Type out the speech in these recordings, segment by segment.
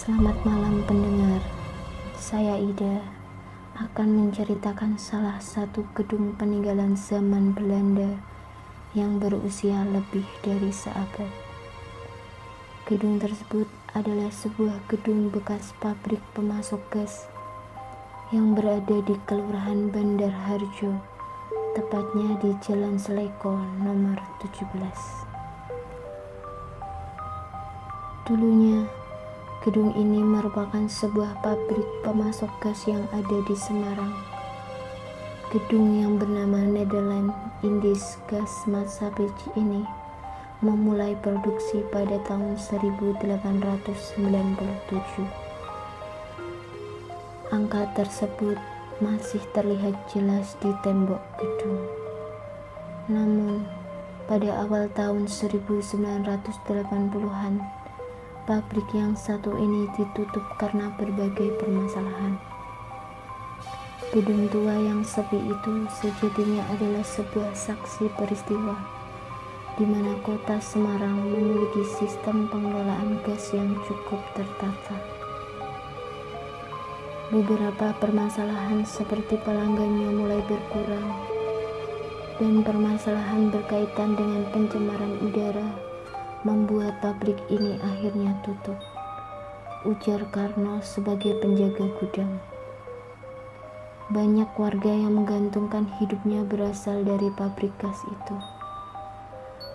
Selamat malam pendengar. Saya Ida akan menceritakan salah satu gedung peninggalan zaman Belanda yang berusia lebih dari seabad. Gedung tersebut adalah sebuah gedung bekas pabrik pemasok gas yang berada di Kelurahan Bandar Harjo, tepatnya di Jalan Seleko nomor 17. Dulunya, gedung ini merupakan sebuah pabrik pemasok gas yang ada di Semarang. Gedung yang bernama Netherlands Indies Gas Matsapich ini memulai produksi pada tahun 1897. Angka tersebut masih terlihat jelas di tembok gedung. Namun, pada awal tahun 1980-an, pabrik yang satu ini ditutup karena berbagai permasalahan. Gedung tua yang sepi itu sejatinya adalah sebuah saksi peristiwa di mana kota Semarang memiliki sistem pengelolaan gas yang cukup tertata. Beberapa permasalahan seperti pelanggannya mulai berkurang dan permasalahan berkaitan dengan pencemaran udara membuat pabrik ini akhirnya tutup. Ujar Karno sebagai penjaga gudang. Banyak warga yang menggantungkan hidupnya berasal dari pabrik gas itu.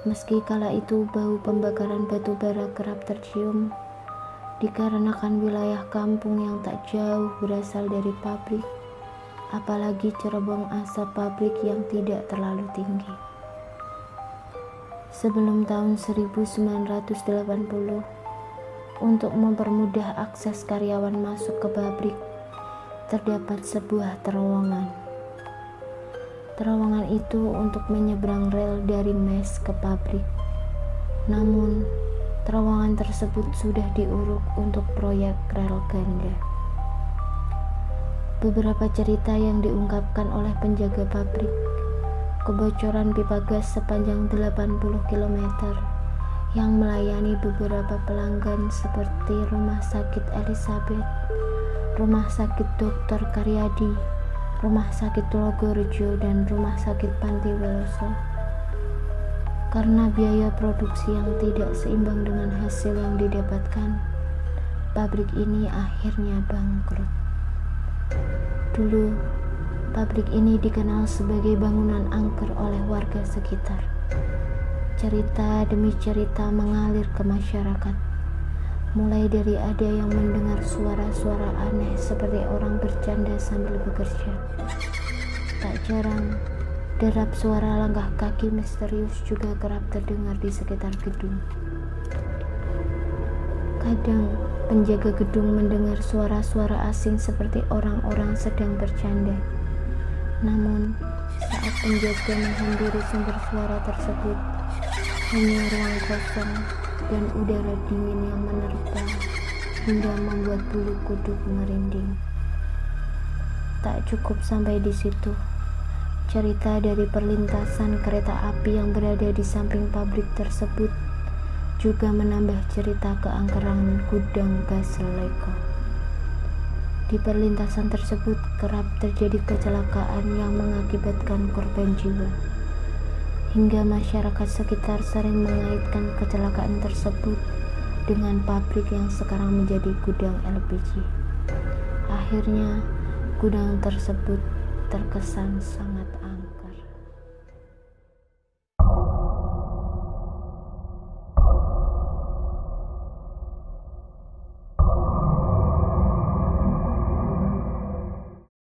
Meski kala itu bau pembakaran batu bara kerap tercium, dikarenakan wilayah kampung yang tak jauh berasal dari pabrik, apalagi cerobong asap pabrik yang tidak terlalu tinggi. Sebelum tahun 1980, untuk mempermudah akses karyawan masuk ke pabrik, terdapat sebuah terowongan. Terowongan itu untuk menyeberang rel dari mes ke pabrik. Namun, terowongan tersebut sudah diuruk untuk proyek rel ganda. Beberapa cerita yang diungkapkan oleh penjaga pabrik kebocoran pipa gas sepanjang 80 km yang melayani beberapa pelanggan seperti Rumah Sakit Elizabeth, Rumah Sakit Dr. Karyadi, Rumah Sakit Logorjo, dan Rumah Sakit Panti Weloso. Karena biaya produksi yang tidak seimbang dengan hasil yang didapatkan, pabrik ini akhirnya bangkrut. Dulu, Pabrik ini dikenal sebagai bangunan angker oleh warga sekitar. Cerita demi cerita mengalir ke masyarakat. Mulai dari ada yang mendengar suara-suara aneh seperti orang bercanda sambil bekerja. Tak jarang, derap suara langkah kaki misterius juga kerap terdengar di sekitar gedung. Kadang, penjaga gedung mendengar suara-suara asing seperti orang-orang sedang bercanda namun, saat penjaga menghampiri sumber suara tersebut, hanya ruang kosong dan udara dingin yang menerpa hingga membuat bulu kuduk merinding. Tak cukup sampai di situ. Cerita dari perlintasan kereta api yang berada di samping pabrik tersebut juga menambah cerita keangkeran gudang gas Leko. Di perlintasan tersebut kerap terjadi kecelakaan yang mengakibatkan korban jiwa. Hingga masyarakat sekitar sering mengaitkan kecelakaan tersebut dengan pabrik yang sekarang menjadi gudang LPG. Akhirnya, gudang tersebut terkesan sangat.